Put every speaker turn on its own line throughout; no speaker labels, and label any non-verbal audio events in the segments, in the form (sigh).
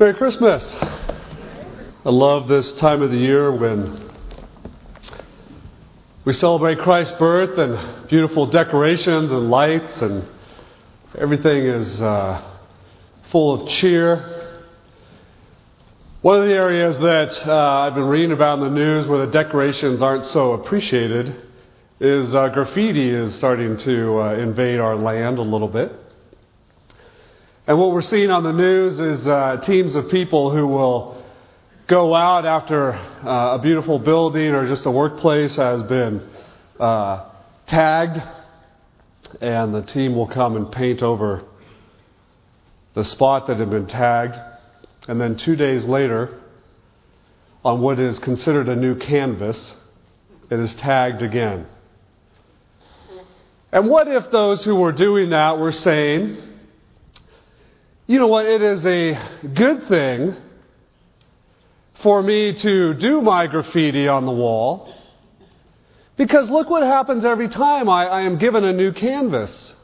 Merry Christmas. I love this time of the year when we celebrate Christ's birth and beautiful decorations and lights, and everything is uh, full of cheer. One of the areas that uh, I've been reading about in the news where the decorations aren't so appreciated is uh, graffiti is starting to uh, invade our land a little bit. And what we're seeing on the news is uh, teams of people who will go out after uh, a beautiful building or just a workplace has been uh, tagged, and the team will come and paint over the spot that had been tagged. And then two days later, on what is considered a new canvas, it is tagged again. And what if those who were doing that were saying, you know what? It is a good thing for me to do my graffiti on the wall because look what happens every time I, I, am given a new canvas.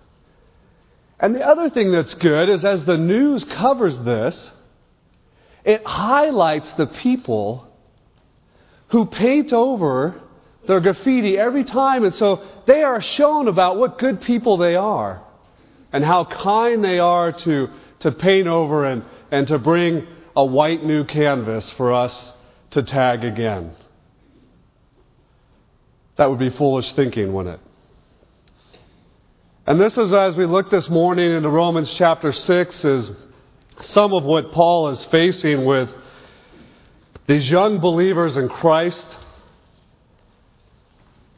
And the other thing that's good is as the news covers this, it highlights the people who paint over their graffiti every time. And so they are shown about what good people they are and how kind they are to to paint over and, and to bring a white new canvas for us to tag again. That would be foolish thinking, wouldn't it? And this is as we look this morning into Romans chapter 6 is some of what Paul is facing with these young believers in Christ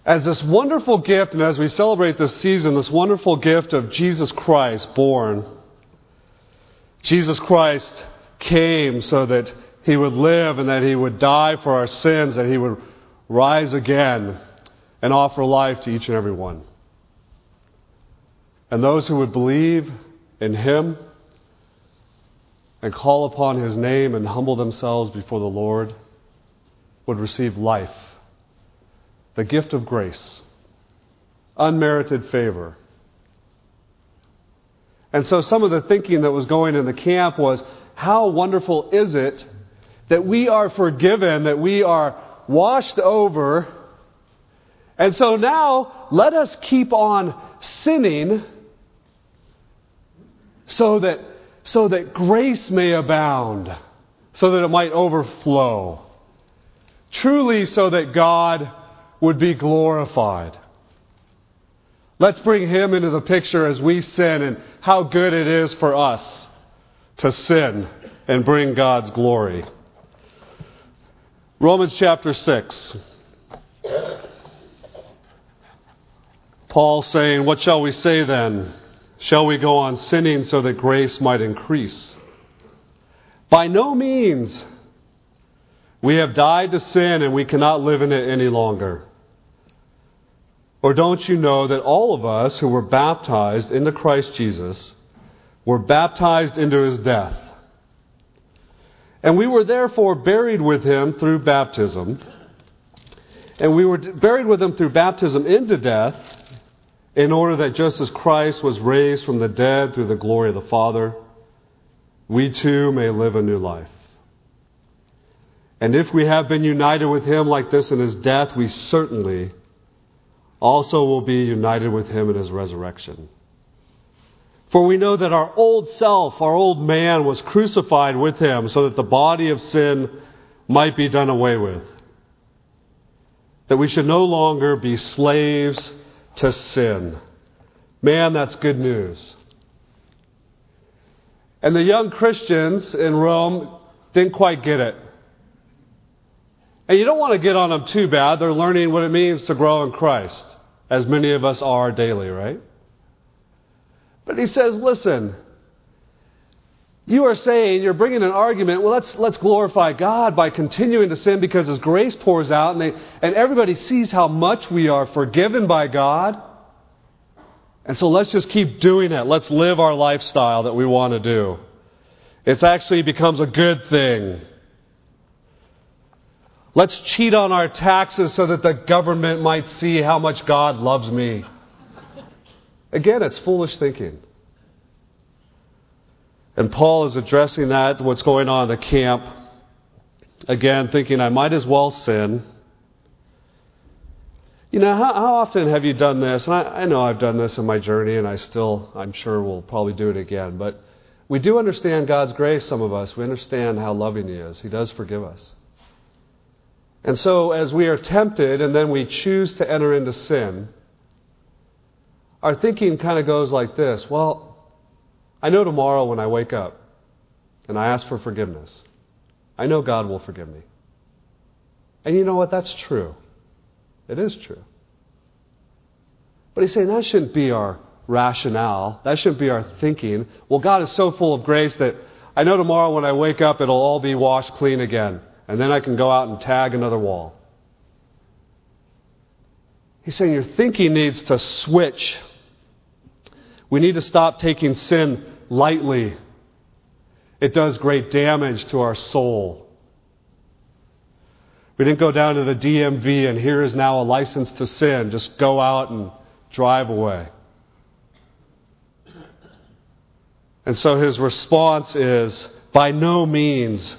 as this wonderful gift, and as we celebrate this season, this wonderful gift of Jesus Christ born Jesus Christ came so that he would live and that he would die for our sins, that he would rise again and offer life to each and every one. And those who would believe in him and call upon his name and humble themselves before the Lord would receive life, the gift of grace, unmerited favor and so some of the thinking that was going in the camp was how wonderful is it that we are forgiven, that we are washed over. And so now let us keep on sinning so that, so that grace may abound, so that it might overflow. Truly, so that God would be glorified. Let's bring him into the picture as we sin and how good it is for us to sin and bring God's glory. Romans chapter 6. Paul saying, What shall we say then? Shall we go on sinning so that grace might increase? By no means. We have died to sin and we cannot live in it any longer. Or don't you know that all of us who were baptized into Christ Jesus were baptized into his death? And we were therefore buried with him through baptism. And we were buried with him through baptism into death, in order that just as Christ was raised from the dead through the glory of the Father, we too may live a new life. And if we have been united with him like this in his death, we certainly also will be united with him in his resurrection. For we know that our old self, our old man, was crucified with him so that the body of sin might be done away with. That we should no longer be slaves to sin. Man, that's good news. And the young Christians in Rome didn't quite get it. And you don't want to get on them too bad. They're learning what it means to grow in Christ, as many of us are daily, right? But he says, listen, you are saying, you're bringing an argument, well, let's, let's glorify God by continuing to sin because His grace pours out and, they, and everybody sees how much we are forgiven by God. And so let's just keep doing it. Let's live our lifestyle that we want to do. It actually becomes a good thing. Let's cheat on our taxes so that the government might see how much God loves me. Again, it's foolish thinking. And Paul is addressing that, what's going on in the camp. Again, thinking, I might as well sin. You know, how, how often have you done this? And I, I know I've done this in my journey, and I still, I'm sure, will probably do it again. But we do understand God's grace, some of us. We understand how loving He is. He does forgive us. And so, as we are tempted and then we choose to enter into sin, our thinking kind of goes like this Well, I know tomorrow when I wake up and I ask for forgiveness, I know God will forgive me. And you know what? That's true. It is true. But he's saying that shouldn't be our rationale. That shouldn't be our thinking. Well, God is so full of grace that I know tomorrow when I wake up it'll all be washed clean again and then I can go out and tag another wall. He's saying your thinking needs to switch. We need to stop taking sin lightly. It does great damage to our soul. We didn't go down to the DMV and here is now a license to sin. Just go out and drive away. And so his response is by no means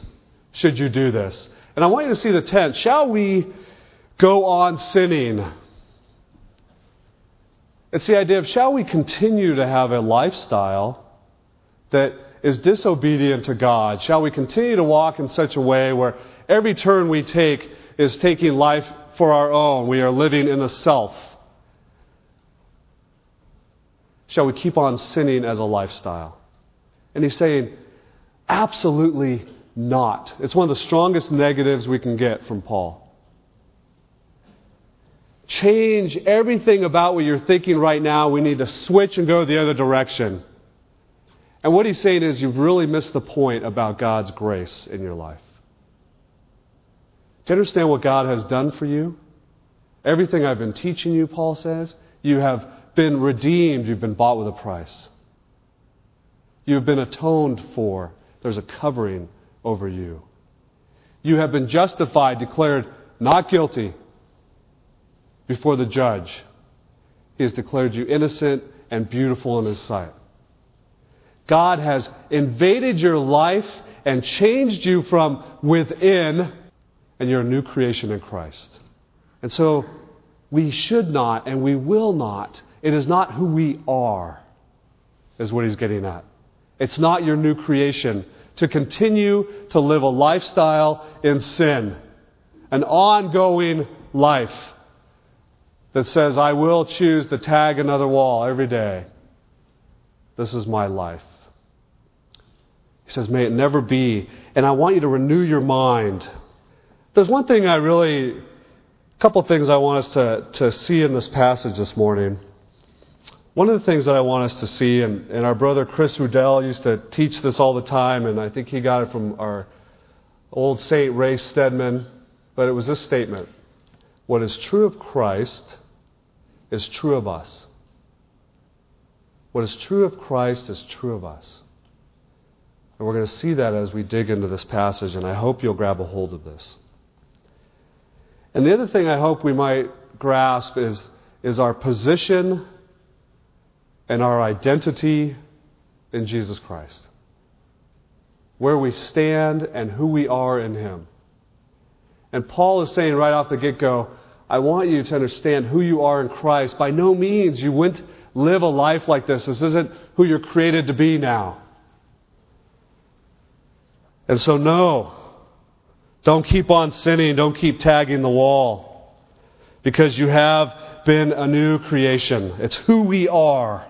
should you do this? And I want you to see the tense. Shall we go on sinning? It's the idea of shall we continue to have a lifestyle that is disobedient to God? Shall we continue to walk in such a way where every turn we take is taking life for our own? We are living in the self. Shall we keep on sinning as a lifestyle? And he's saying, absolutely not. It's one of the strongest negatives we can get from Paul. Change everything about what you're thinking right now. We need to switch and go the other direction. And what he's saying is you've really missed the point about God's grace in your life. You understand what God has done for you? Everything I've been teaching you, Paul says, you have been redeemed, you've been bought with a price. You've been atoned for. There's a covering over you. You have been justified, declared not guilty before the judge. He has declared you innocent and beautiful in His sight. God has invaded your life and changed you from within, and you're a new creation in Christ. And so we should not and we will not. It is not who we are, is what he's getting at. It's not your new creation to continue to live a lifestyle in sin, an ongoing life that says, I will choose to tag another wall every day. This is my life. He says, May it never be. And I want you to renew your mind. There's one thing I really, a couple things I want us to, to see in this passage this morning. One of the things that I want us to see, and, and our brother Chris Rudell used to teach this all the time, and I think he got it from our old saint Ray Stedman, but it was this statement What is true of Christ is true of us. What is true of Christ is true of us. And we're going to see that as we dig into this passage, and I hope you'll grab a hold of this. And the other thing I hope we might grasp is, is our position and our identity in Jesus Christ. Where we stand and who we are in Him. And Paul is saying right off the get go, I want you to understand who you are in Christ. By no means you wouldn't live a life like this. This isn't who you're created to be now. And so, no, don't keep on sinning. Don't keep tagging the wall. Because you have been a new creation. It's who we are.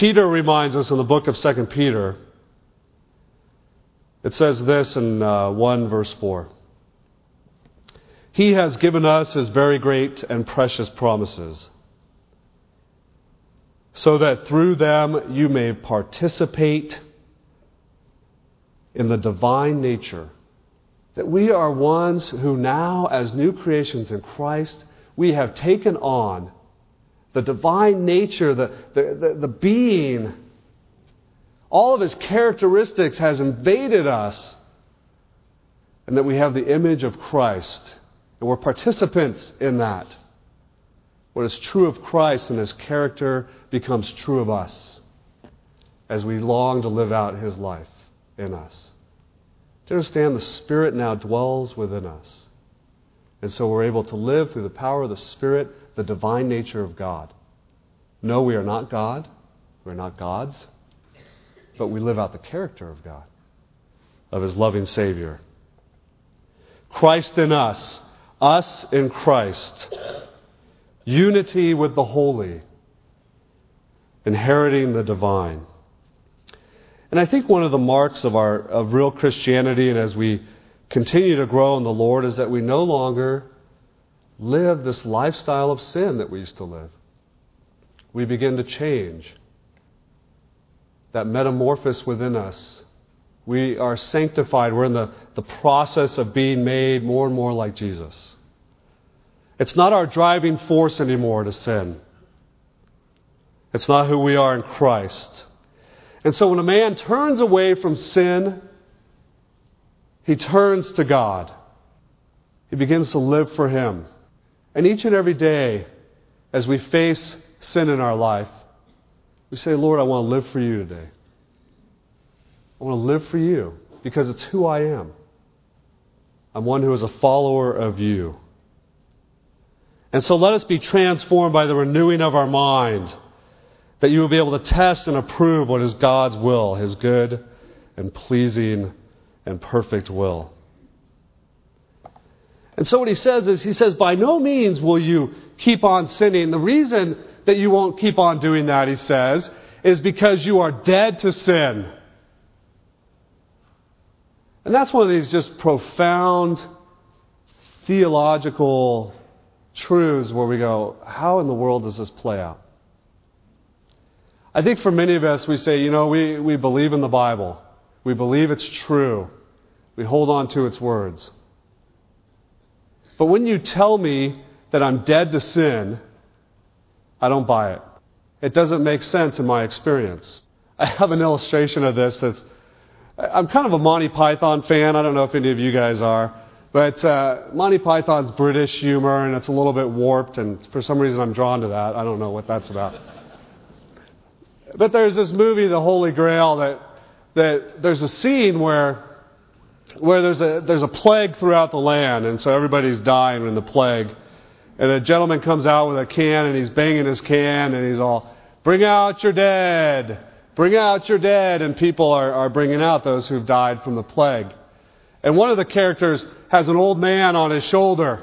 Peter reminds us in the book of 2 Peter, it says this in uh, 1 verse 4. He has given us his very great and precious promises, so that through them you may participate in the divine nature. That we are ones who now, as new creations in Christ, we have taken on the divine nature, the, the, the, the, being, all of his characteristics has invaded us, and that we have the image of Christ, and we're participants in that. What is true of Christ and his character becomes true of us. as we long to live out His life in us. To understand the Spirit now dwells within us. And so we're able to live through the power of the Spirit, the divine nature of God. No, we are not God. We're not gods. But we live out the character of God, of His loving Savior. Christ in us, us in Christ. Unity with the holy, inheriting the divine. And I think one of the marks of our of real Christianity and as we continue to grow in the Lord is that we no longer live this lifestyle of sin that we used to live. We begin to change. That metamorphosis within us. We are sanctified. We're in the, the process of being made more and more like Jesus. It's not our driving force anymore to sin. It's not who we are in Christ. And so when a man turns away from sin, he turns to God. He begins to live for Him. And each and every day, as we face sin in our life, we say, Lord, I want to live for you today. I want to live for you because it's who I am. I'm one who is a follower of you. And so let us be transformed by the renewing of our mind, that you will be able to test and approve what is God's will, his good and pleasing and perfect will. And so what he says is, he says, by no means will you keep on sinning. The reason that you won't keep on doing that, he says, is because you are dead to sin. And that's one of these just profound theological truths where we go, how in the world does this play out? I think for many of us, we say, you know, we, we believe in the Bible. We believe it's true. We hold on to its words. But when you tell me that I'm dead to sin, I don't buy it. It doesn't make sense in my experience. I have an illustration of this that's. I'm kind of a Monty Python fan. I don't know if any of you guys are. But uh, Monty Python's British humor, and it's a little bit warped, and for some reason I'm drawn to that. I don't know what that's about. But there's this movie, The Holy Grail, that that there's a scene where where there's a there's a plague throughout the land, and so everybody's dying in the plague. And a gentleman comes out with a can and he's banging his can and he's all, "Bring out your dead, bring out your dead," and people are, are bringing out those who've died from the plague. And one of the characters has an old man on his shoulder.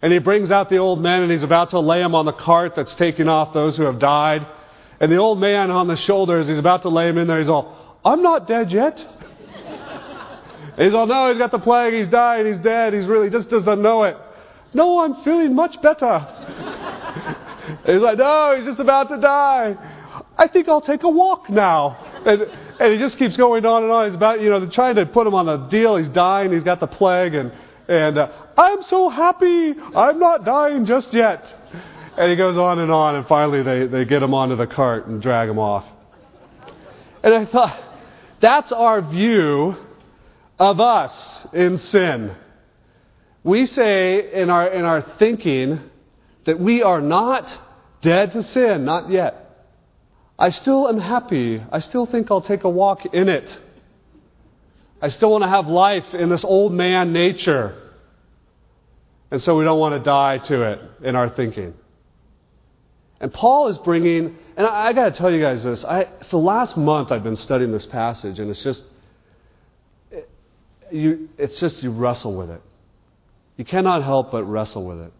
And he brings out the old man and he's about to lay him on the cart that's taking off those who have died. And the old man on the shoulders, he's about to lay him in there. He's all, I'm not dead yet. He's all, no, he's got the plague, he's dying, he's dead, he's really just doesn't know it. No, I'm feeling much better. (laughs) he's like, no, he's just about to die. I think I'll take a walk now. And, and he just keeps going on and on. He's about, you know, they're trying to put him on a deal. He's dying. He's got the plague. And, and uh, I'm so happy. I'm not dying just yet. And he goes on and on. And finally, they, they get him onto the cart and drag him off. And I thought, that's our view of us in sin. We say in our, in our thinking that we are not dead to sin, not yet. I still am happy. I still think I'll take a walk in it. I still want to have life in this old man nature. And so we don't want to die to it in our thinking. And Paul is bringing, and I, I got to tell you guys this. I, for the last month, I've been studying this passage, and it's just, you, it's just you wrestle with it. You cannot help but wrestle with it.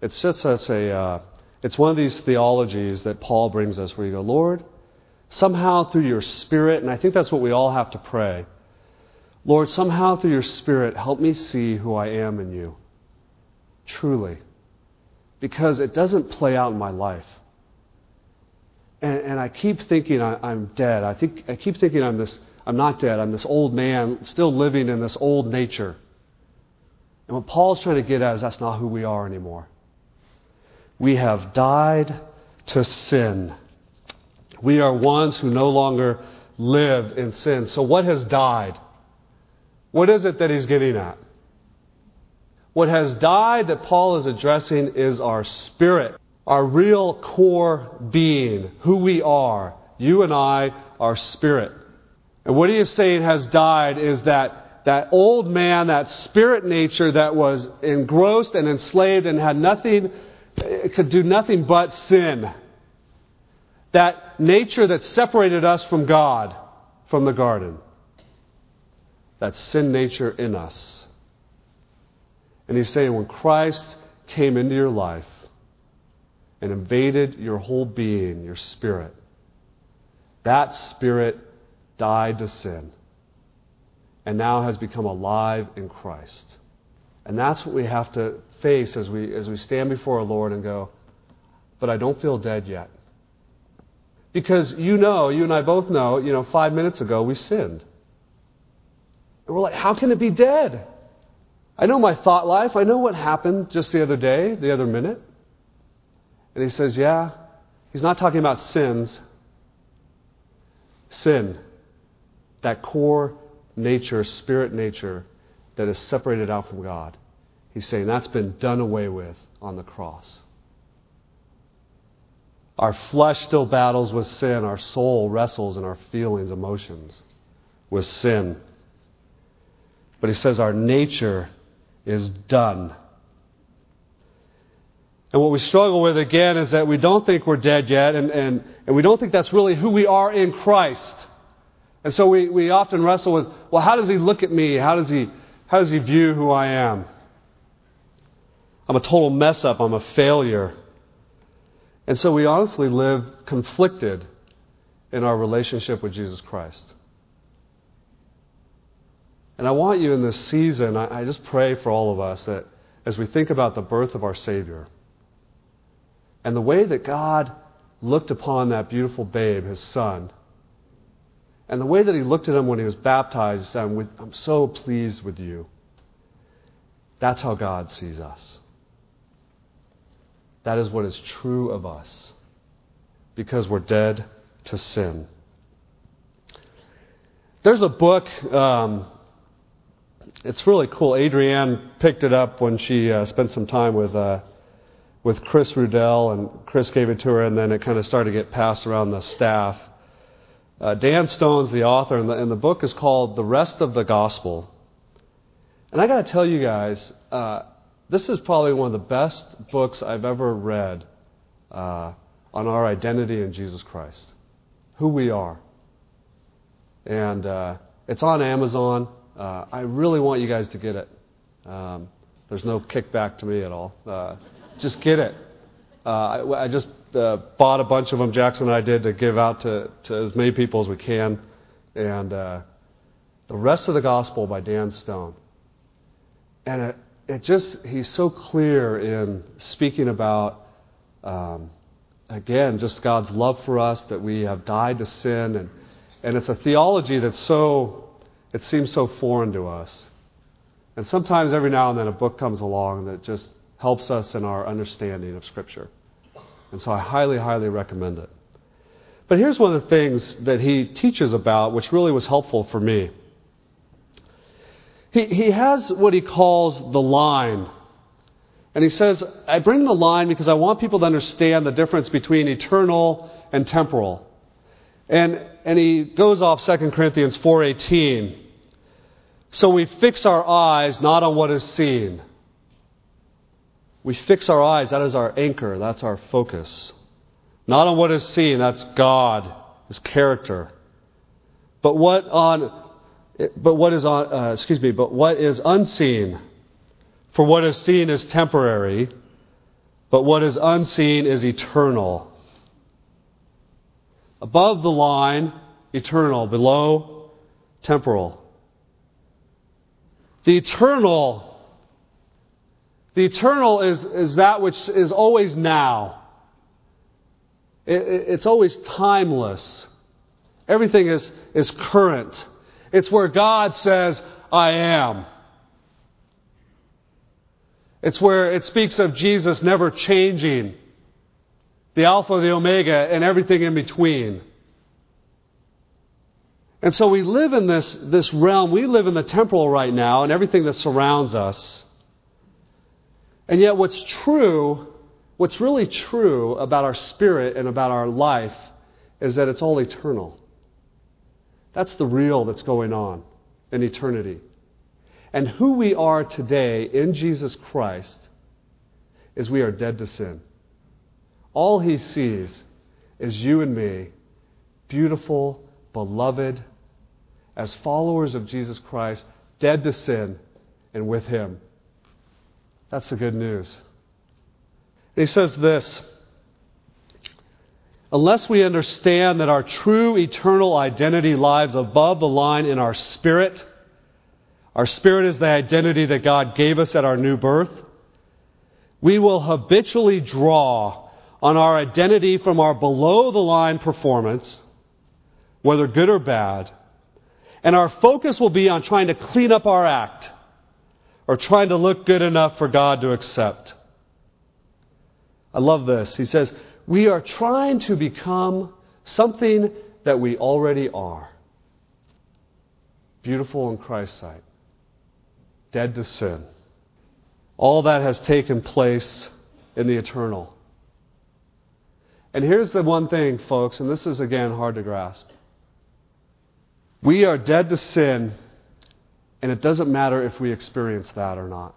It's just such a, uh, it's one of these theologies that Paul brings us where you go, Lord, somehow through your Spirit, and I think that's what we all have to pray. Lord, somehow through your Spirit, help me see who I am in you. Truly because it doesn't play out in my life. And, and I keep thinking I, am dead. I, think, I keep thinking I'm, this, I'm not dead. I'm this old man still living in this old nature. And what Paul's trying to get at is that's not who we are anymore. We have died to sin. We are ones who no longer live in sin. So, what has died? What is it that he's getting at? What has died that Paul is addressing is our spirit, our real core being, who we are. You and I our spirit. And what he is saying has died is that that old man, that spirit nature that was engrossed and enslaved and had nothing, eh, could do nothing but sin. That nature that separated us from God, from the garden. That sin nature in us. And he's saying when Christ came into your life and invaded your whole being, your spirit, that spirit died to sin and now has become alive in Christ. And that's what we have to face as we, as we stand before our Lord and go, but I don't feel dead yet. Because you know, you and I both know, you know, five minutes ago we sinned. And we're like, how can it be dead? I know my thought life. I know what happened just the other day, the other minute. And he says, yeah. He's not talking about sins. Sin. That core nature, spirit nature, that is separated out from God. He's saying that's been done away with on the cross. Our flesh still battles with sin. Our soul wrestles in our feelings, emotions with sin. But he says our nature is done. And what we struggle with again is that we don't think we're dead yet, and, and, and we don't think that's really who we are in Christ. And so we, we often wrestle with, well, how does he look at me? How does he, how does he view who I am? I'm a total mess up. I'm a failure. And so we honestly live conflicted in our relationship with Jesus Christ. And I want you in this season, I, I just pray for all of us that as we think about the birth of our Savior and the way that God looked upon that beautiful babe, his son, and the way that he looked at him when he was baptized, I'm, I'm so pleased with you. That's how God sees us. That is what is true of us because we're dead to sin. There's a book um, it's really cool. Adrienne picked it up when she uh, spent some time with uh, with Chris Rudell, and Chris gave it to her, and then it kind of started to get passed around the staff. Uh, Dan Stone's the author, and the, and the, book is called The Rest of the Gospel. And I got to tell you guys, uh, this is probably one of the best books I've ever read uh, on our identity in Jesus Christ, who we are. And uh, it's on Amazon. Uh, I really want you guys to get it. Um, there's no kickback to me at all. Uh, just get it. Uh, I, I, just uh, bought a bunch of them. Jackson and I did to give out to, to as many people as we can. And uh, the rest of the gospel by Dan Stone. And it, it just, he's so clear in speaking about, um, again, just God's love for us, that we have died to sin. And, and it's a theology that's so it seems so foreign to us. And sometimes, every now and then, a book comes along that just helps us in our understanding of Scripture. And so I highly, highly recommend it. But here's one of the things that he teaches about, which really was helpful for me. He, he has what he calls the line. And he says, I bring the line because I want people to understand the difference between eternal and temporal. And, and he goes off 2 Corinthians 4.18. So we fix our eyes not on what is seen. We fix our eyes, that is our anchor, that's our focus. Not on what is seen, that's God, His character. But what on but what is on uh, excuse me, but what is unseen? For what is seen is temporary, but what is unseen is eternal. Above the line, eternal. Below, temporal. The eternal, the eternal is, is that which is always now. It, it, it's always timeless. Everything is, is current. It's where God says, I am. It's where it speaks of Jesus never changing the Alpha, the Omega, and everything in between. And so we live in this, this realm. We live in the temporal right now and everything that surrounds us. And yet, what's true, what's really true about our spirit and about our life is that it's all eternal. That's the real that's going on in eternity. And who we are today in Jesus Christ is we are dead to sin. All he sees is you and me, beautiful, beloved, as followers of Jesus Christ, dead to sin, and with him. That's the good news. He says this Unless we understand that our true eternal identity lies above the line in our spirit, our spirit is the identity that God gave us at our new birth, we will habitually draw on our identity from our below the line performance, whether good or bad, and our focus will be on trying to clean up our act or trying to look good enough for God to accept. I love this. He says, We are trying to become something that we already are. Beautiful in Christ's sight, dead to sin. All that has taken place in the eternal. And here's the one thing, folks, and this is again hard to grasp. We are dead to sin and it doesn't matter if we experience that or not.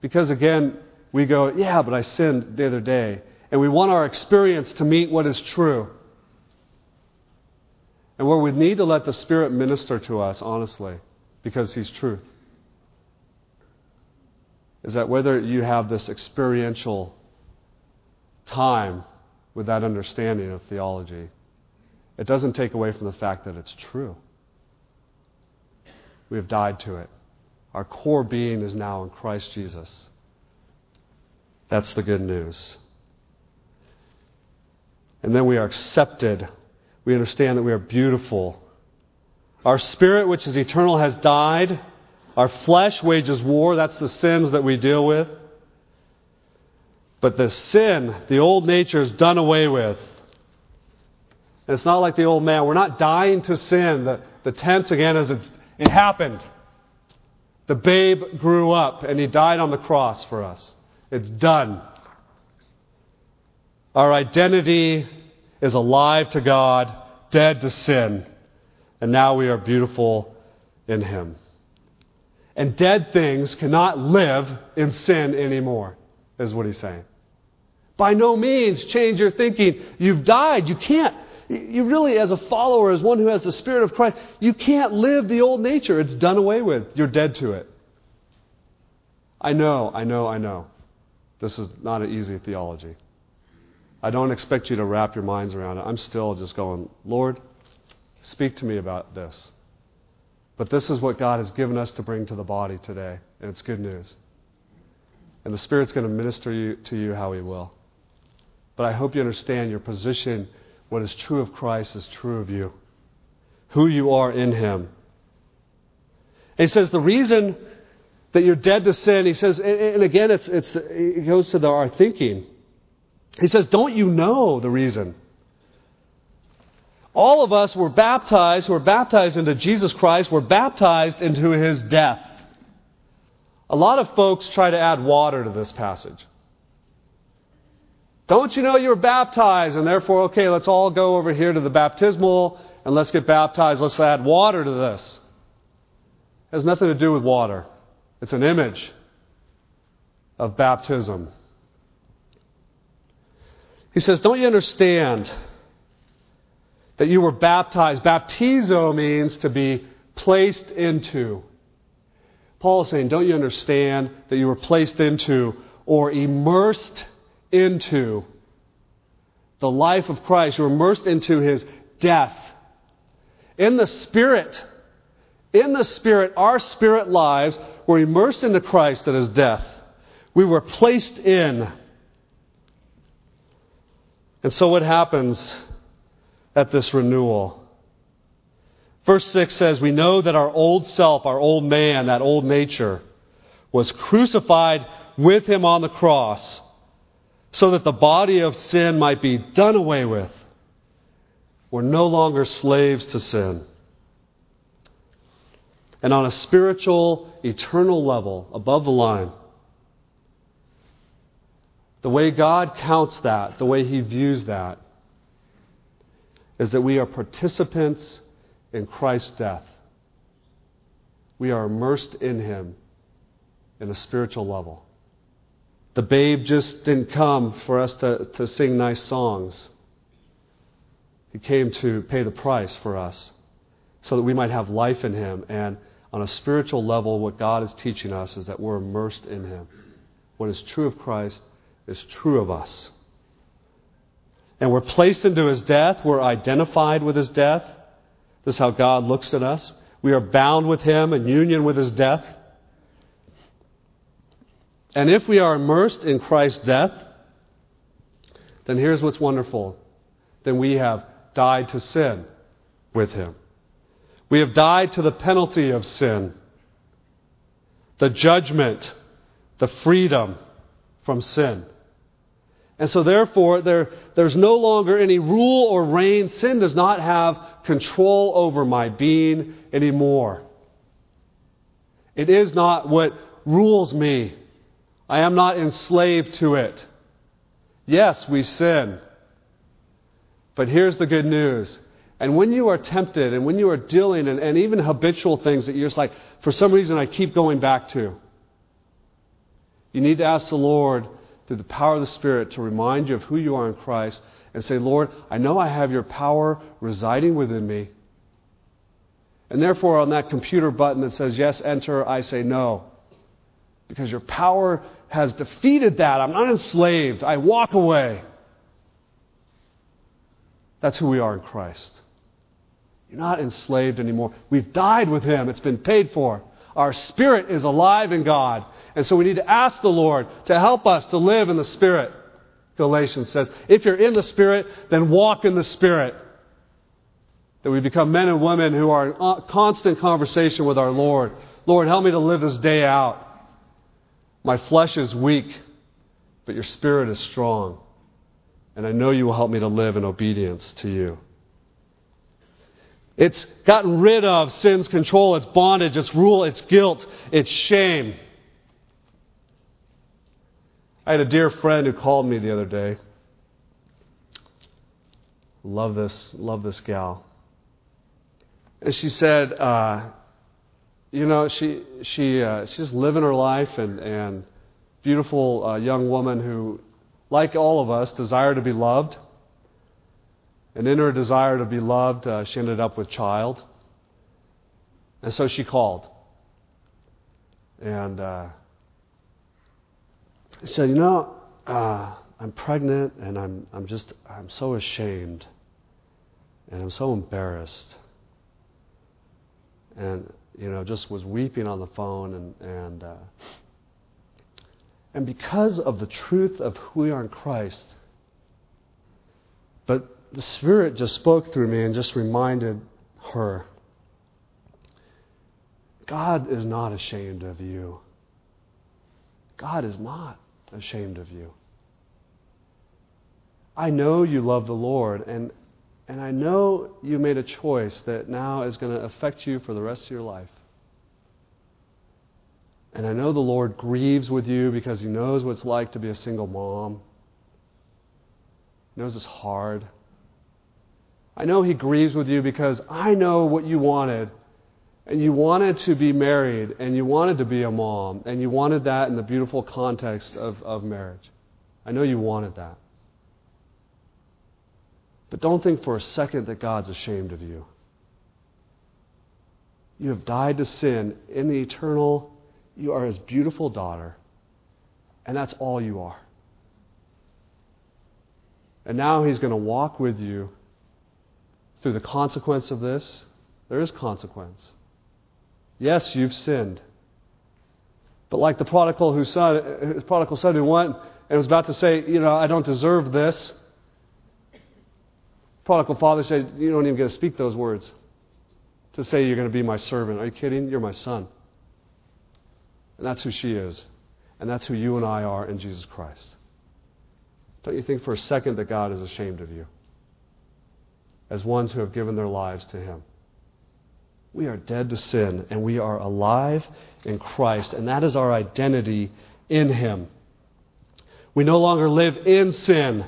Because again, we go, yeah, but I sinned the other day. And we want our experience to meet what is true. And where we need to let the Spirit minister to us, honestly, because He's truth, is that whether you have this experiential time with that understanding of theology, it doesn't take away from the fact that it's true. We have died to it. Our core being is now in Christ Jesus. That's the good news. And then we are accepted. We understand that we are beautiful. Our spirit, which is eternal, has died. Our flesh wages war. That's the sins that we deal with. But the sin, the old nature, is done away with. And it's not like the old man. We're not dying to sin. The, the tense, again, is it's it happened. The babe grew up and he died on the cross for us. It's done. Our identity is alive to God, dead to sin, and now we are beautiful in him. And dead things cannot live in sin anymore, is what he's saying. By no means change your thinking. You've died. You can't. You really, as a follower, as one who has the Spirit of Christ, you can't live the old nature. It's done away with. You're dead to it. I know, I know, I know. This is not an easy theology. I don't expect you to wrap your minds around it. I'm still just going, Lord, speak to me about this. But this is what God has given us to bring to the body today, and it's good news. And the Spirit's going to minister you, to you how He will. But I hope you understand your position what is true of Christ is true of you, who you are in Him. And he says the reason that you're dead to sin, he says, and again, it's, it's, it goes to the, our thinking. He says, Don't you know the reason? All of us were baptized, who were baptized into Jesus Christ, were baptized into his death. A lot of folks try to add water to this passage. Don't you know you were baptized? And therefore, okay, let's all go over here to the baptismal and let's get baptized. Let's add water to this. It has nothing to do with water, it's an image of baptism. He says, Don't you understand that you were baptized? Baptizo means to be placed into. Paul is saying, Don't you understand that you were placed into or immersed into the life of Christ. You're immersed into his death. In the Spirit, in the Spirit, our spirit lives were immersed into Christ at his death. We were placed in. And so what happens at this renewal? Verse 6 says, We know that our old self, our old man, that old nature, was crucified with him on the cross so that the body of sin might be done away with. We're no longer slaves to sin. And on a spiritual, eternal level, above the line, the way God counts that, the way He views that, is that we are participants in Christ's death. We are immersed in Him in a spiritual level. The babe just didn't come for us to, to sing nice songs. He came to pay the price for us so that we might have life in Him. And on a spiritual level, what God is teaching us is that we're immersed in Him. What is true of Christ is true of us. And we're placed into His death, we're identified with His death. This is how God looks at us. We are bound with Him in union with His death. And if we are immersed in Christ's death, then here's what's wonderful. Then we have died to sin with him. We have died to the penalty of sin, the judgment, the freedom from sin. And so, therefore, there, there's no longer any rule or reign. Sin does not have control over my being anymore. It is not what rules me. I am not enslaved to it. Yes, we sin. But here's the good news. And when you are tempted and when you are dealing and, and even habitual things that you're just like, for some reason I keep going back to, you need to ask the Lord through the power of the Spirit to remind you of who you are in Christ and say, Lord, I know I have your power residing within me. And therefore, on that computer button that says yes, enter, I say no. Because your power has defeated that. I'm not enslaved. I walk away. That's who we are in Christ. You're not enslaved anymore. We've died with Him, it's been paid for. Our spirit is alive in God. And so we need to ask the Lord to help us to live in the Spirit. Galatians says, if you're in the Spirit, then walk in the Spirit. That we become men and women who are in constant conversation with our Lord. Lord, help me to live this day out. My flesh is weak, but your spirit is strong and I know you will help me to live in obedience to you. It's gotten rid of sin's control, its bondage, its rule, its guilt, its shame. I had a dear friend who called me the other day. Love this, love this gal. And she said, uh, you know, she she uh, she's living her life and and beautiful uh, young woman who like all of us, desire to be loved. And in her desire to be loved, uh, she ended up with child. And so she called. And uh, said, You know, uh, I'm pregnant and I'm, I'm just, I'm so ashamed. And I'm so embarrassed. And, you know, just was weeping on the phone and, and uh, and because of the truth of who we are in Christ, but the Spirit just spoke through me and just reminded her God is not ashamed of you. God is not ashamed of you. I know you love the Lord, and, and I know you made a choice that now is going to affect you for the rest of your life. And I know the Lord grieves with you because He knows what it's like to be a single mom. He knows it's hard. I know He grieves with you because I know what you wanted. And you wanted to be married, and you wanted to be a mom, and you wanted that in the beautiful context of, of marriage. I know you wanted that. But don't think for a second that God's ashamed of you. You have died to sin in the eternal you are his beautiful daughter, and that's all you are. And now he's going to walk with you through the consequence of this. There is consequence. Yes, you've sinned. But like the prodigal who son, his prodigal son who went and was about to say, you know, I don't deserve this. Prodigal father said, You don't even get to speak those words to say you're going to be my servant. Are you kidding? You're my son. And that's who she is. And that's who you and I are in Jesus Christ. Don't you think for a second that God is ashamed of you as ones who have given their lives to Him? We are dead to sin and we are alive in Christ, and that is our identity in Him. We no longer live in sin,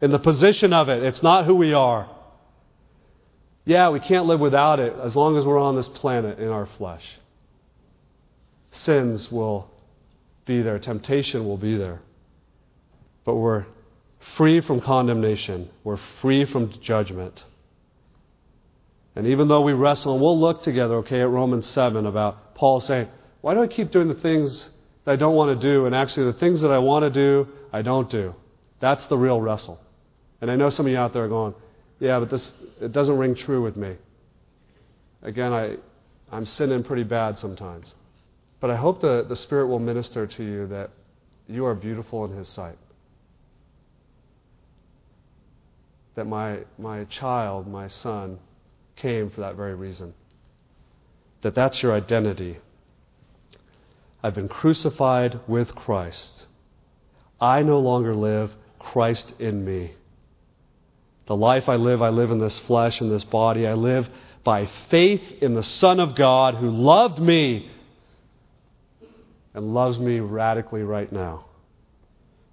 in the position of it. It's not who we are. Yeah, we can't live without it as long as we're on this planet in our flesh. Sins will be there, temptation will be there. But we're free from condemnation, we're free from judgment. And even though we wrestle, and we'll look together, okay, at Romans 7 about Paul saying, Why do I keep doing the things that I don't want to do? And actually, the things that I want to do, I don't do. That's the real wrestle. And I know some of you out there are going, Yeah, but this it doesn't ring true with me. Again, I, I'm sinning pretty bad sometimes. But I hope the, the Spirit will minister to you that you are beautiful in His sight. That my, my child, my son, came for that very reason. That that's your identity. I've been crucified with Christ. I no longer live, Christ in me. The life I live, I live in this flesh, in this body. I live by faith in the Son of God who loved me and loves me radically right now.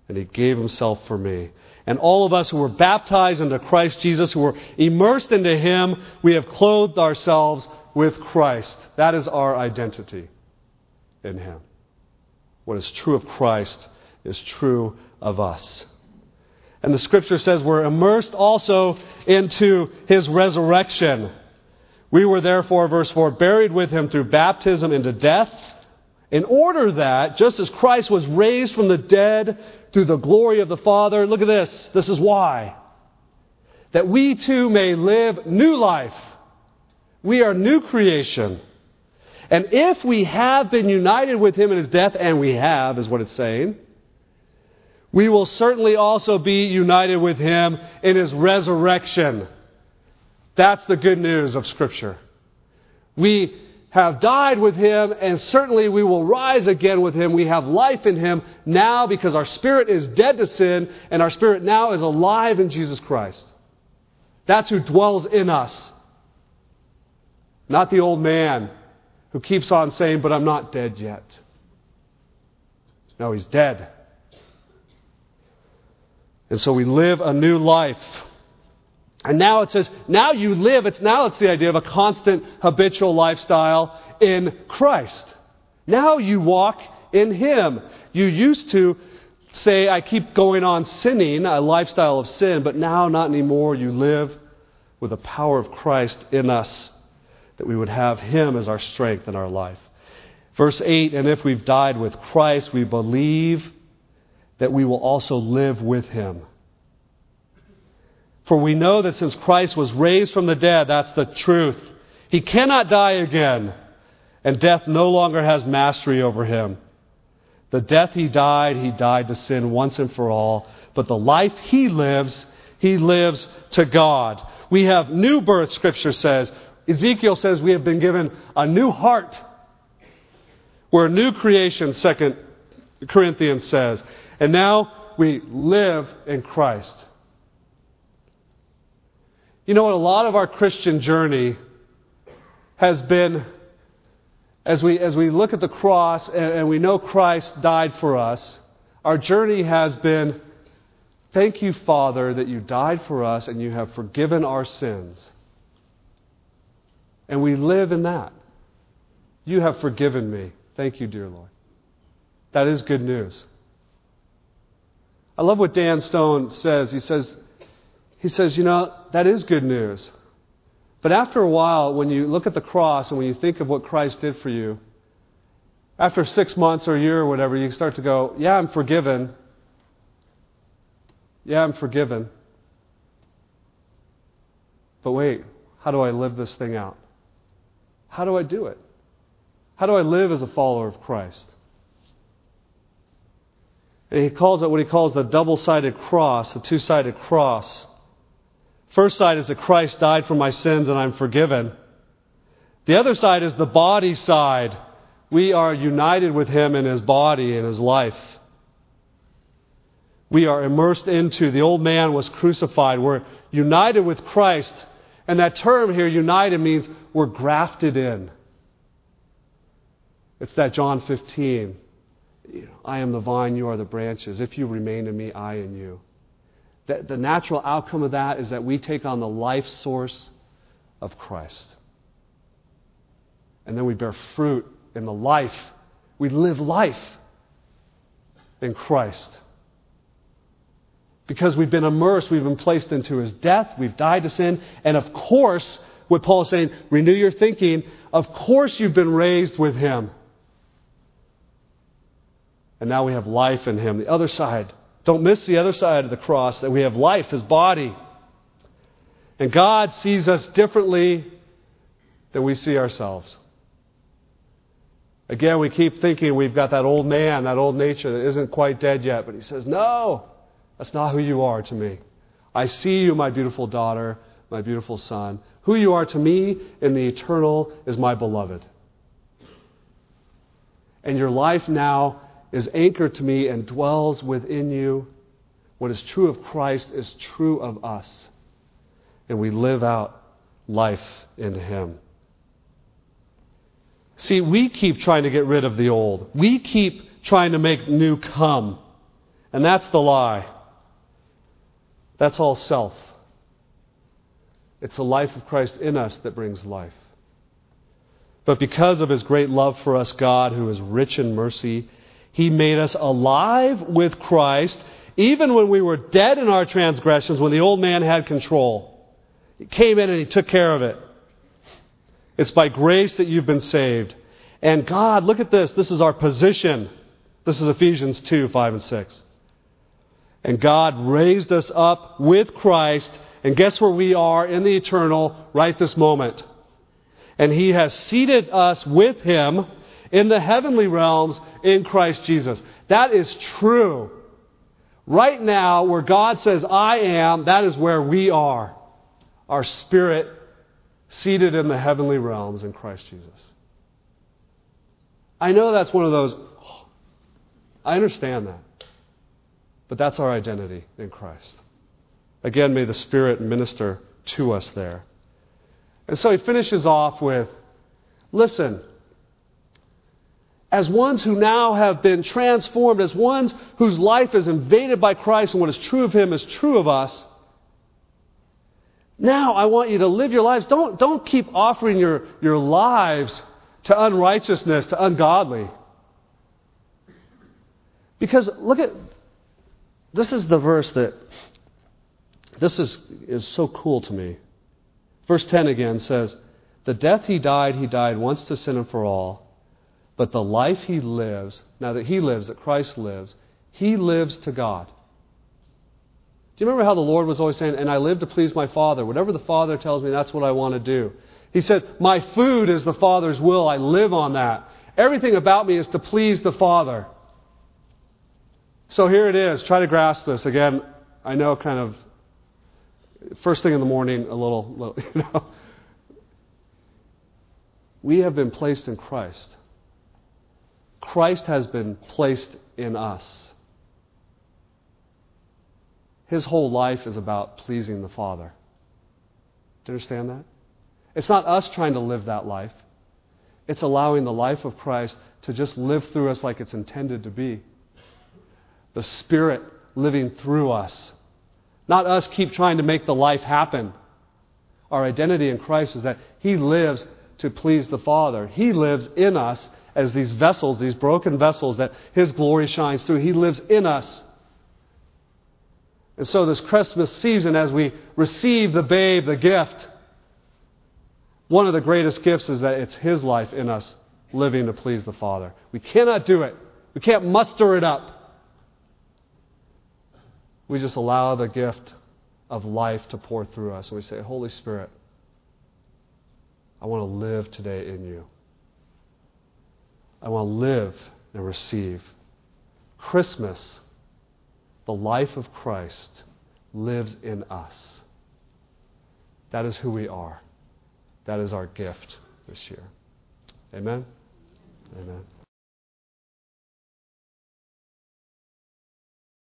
And he gave himself for me. And all of us who were baptized into Christ Jesus, who were immersed into him, we have clothed ourselves with Christ. That is our identity in him. What is true of Christ is true of us. And the scripture says we're immersed also into his resurrection. We were therefore, verse 4, buried with him through baptism into death, in order that, just as Christ was raised from the dead through the glory of the Father, look at this. This is why. That we too may live new life. We are new creation. And if we have been united with him in his death, and we have, is what it's saying, we will certainly also be united with him in his resurrection. That's the good news of Scripture. We have died with him, and certainly we will rise again with him. We have life in him now because our spirit is dead to sin, and our spirit now is alive in Jesus Christ. That's who dwells in us. Not the old man who keeps on saying, But I'm not dead yet. No, he's dead. And so we live a new life. And now it says, now you live, it's now it's the idea of a constant habitual lifestyle in Christ. Now you walk in Him. You used to say, I keep going on sinning, a lifestyle of sin, but now not anymore. You live with the power of Christ in us, that we would have Him as our strength in our life. Verse 8, and if we've died with Christ, we believe that we will also live with him. For we know that since Christ was raised from the dead, that's the truth. He cannot die again, and death no longer has mastery over him. The death he died, he died to sin once and for all, but the life he lives, he lives to God. We have new birth, Scripture says. Ezekiel says we have been given a new heart. We're a new creation, Second Corinthians says. And now we live in Christ. You know what? A lot of our Christian journey has been, as we, as we look at the cross and, and we know Christ died for us, our journey has been thank you, Father, that you died for us and you have forgiven our sins. And we live in that. You have forgiven me. Thank you, dear Lord. That is good news. I love what Dan Stone says. He says, he says, you know, that is good news. But after a while, when you look at the cross and when you think of what Christ did for you, after six months or a year or whatever, you start to go, yeah, I'm forgiven. Yeah, I'm forgiven. But wait, how do I live this thing out? How do I do it? How do I live as a follower of Christ? He calls it what he calls the double sided cross, the two sided cross. First side is that Christ died for my sins and I'm forgiven. The other side is the body side. We are united with him in his body and his life. We are immersed into the old man was crucified. We're united with Christ. And that term here, united, means we're grafted in. It's that John 15 you know, I am the vine, you are the branches. If you remain in me, I in you. The, the natural outcome of that is that we take on the life source of Christ. And then we bear fruit in the life. We live life in Christ. Because we've been immersed, we've been placed into his death, we've died to sin, and of course, what Paul is saying, renew your thinking. Of course, you've been raised with him. And now we have life in him. The other side. Don't miss the other side of the cross that we have life, his body. And God sees us differently than we see ourselves. Again, we keep thinking we've got that old man, that old nature that isn't quite dead yet. But he says, No, that's not who you are to me. I see you, my beautiful daughter, my beautiful son. Who you are to me in the eternal is my beloved. And your life now is anchored to me and dwells within you. What is true of Christ is true of us. And we live out life in Him. See, we keep trying to get rid of the old. We keep trying to make new come. And that's the lie. That's all self. It's the life of Christ in us that brings life. But because of his great love for us, God, who is rich in mercy, he made us alive with Christ, even when we were dead in our transgressions, when the old man had control. He came in and he took care of it. It's by grace that you've been saved. And God, look at this. This is our position. This is Ephesians 2 5 and 6. And God raised us up with Christ. And guess where we are in the eternal right this moment? And He has seated us with Him in the heavenly realms in Christ Jesus. That is true. Right now, where God says, I am, that is where we are. Our spirit seated in the heavenly realms in Christ Jesus. I know that's one of those, I understand that. But that's our identity in Christ. Again, may the Spirit minister to us there. And so he finishes off with listen, as ones who now have been transformed, as ones whose life is invaded by Christ and what is true of him is true of us, now I want you to live your lives. Don't, don't keep offering your, your lives to unrighteousness, to ungodly. Because look at this is the verse that this is, is so cool to me. Verse 10 again says, The death he died, he died once to sin and for all. But the life he lives, now that he lives, that Christ lives, he lives to God. Do you remember how the Lord was always saying, And I live to please my Father? Whatever the Father tells me, that's what I want to do. He said, My food is the Father's will. I live on that. Everything about me is to please the Father. So here it is. Try to grasp this. Again, I know kind of first thing in the morning, a little, little (laughs) you know. We have been placed in Christ. Christ has been placed in us. His whole life is about pleasing the Father. Do you understand that? It's not us trying to live that life. It's allowing the life of Christ to just live through us like it's intended to be. The Spirit living through us. Not us keep trying to make the life happen. Our identity in Christ is that He lives to please the Father. He lives in us as these vessels, these broken vessels that His glory shines through. He lives in us and so, this Christmas season, as we receive the babe, the gift, one of the greatest gifts is that it's His life in us living to please the Father. We cannot do it, we can't muster it up. We just allow the gift of life to pour through us. And we say, Holy Spirit, I want to live today in you. I want to live and receive. Christmas the life of Christ lives in us. That is who we are. That is our gift this year. Amen? Amen.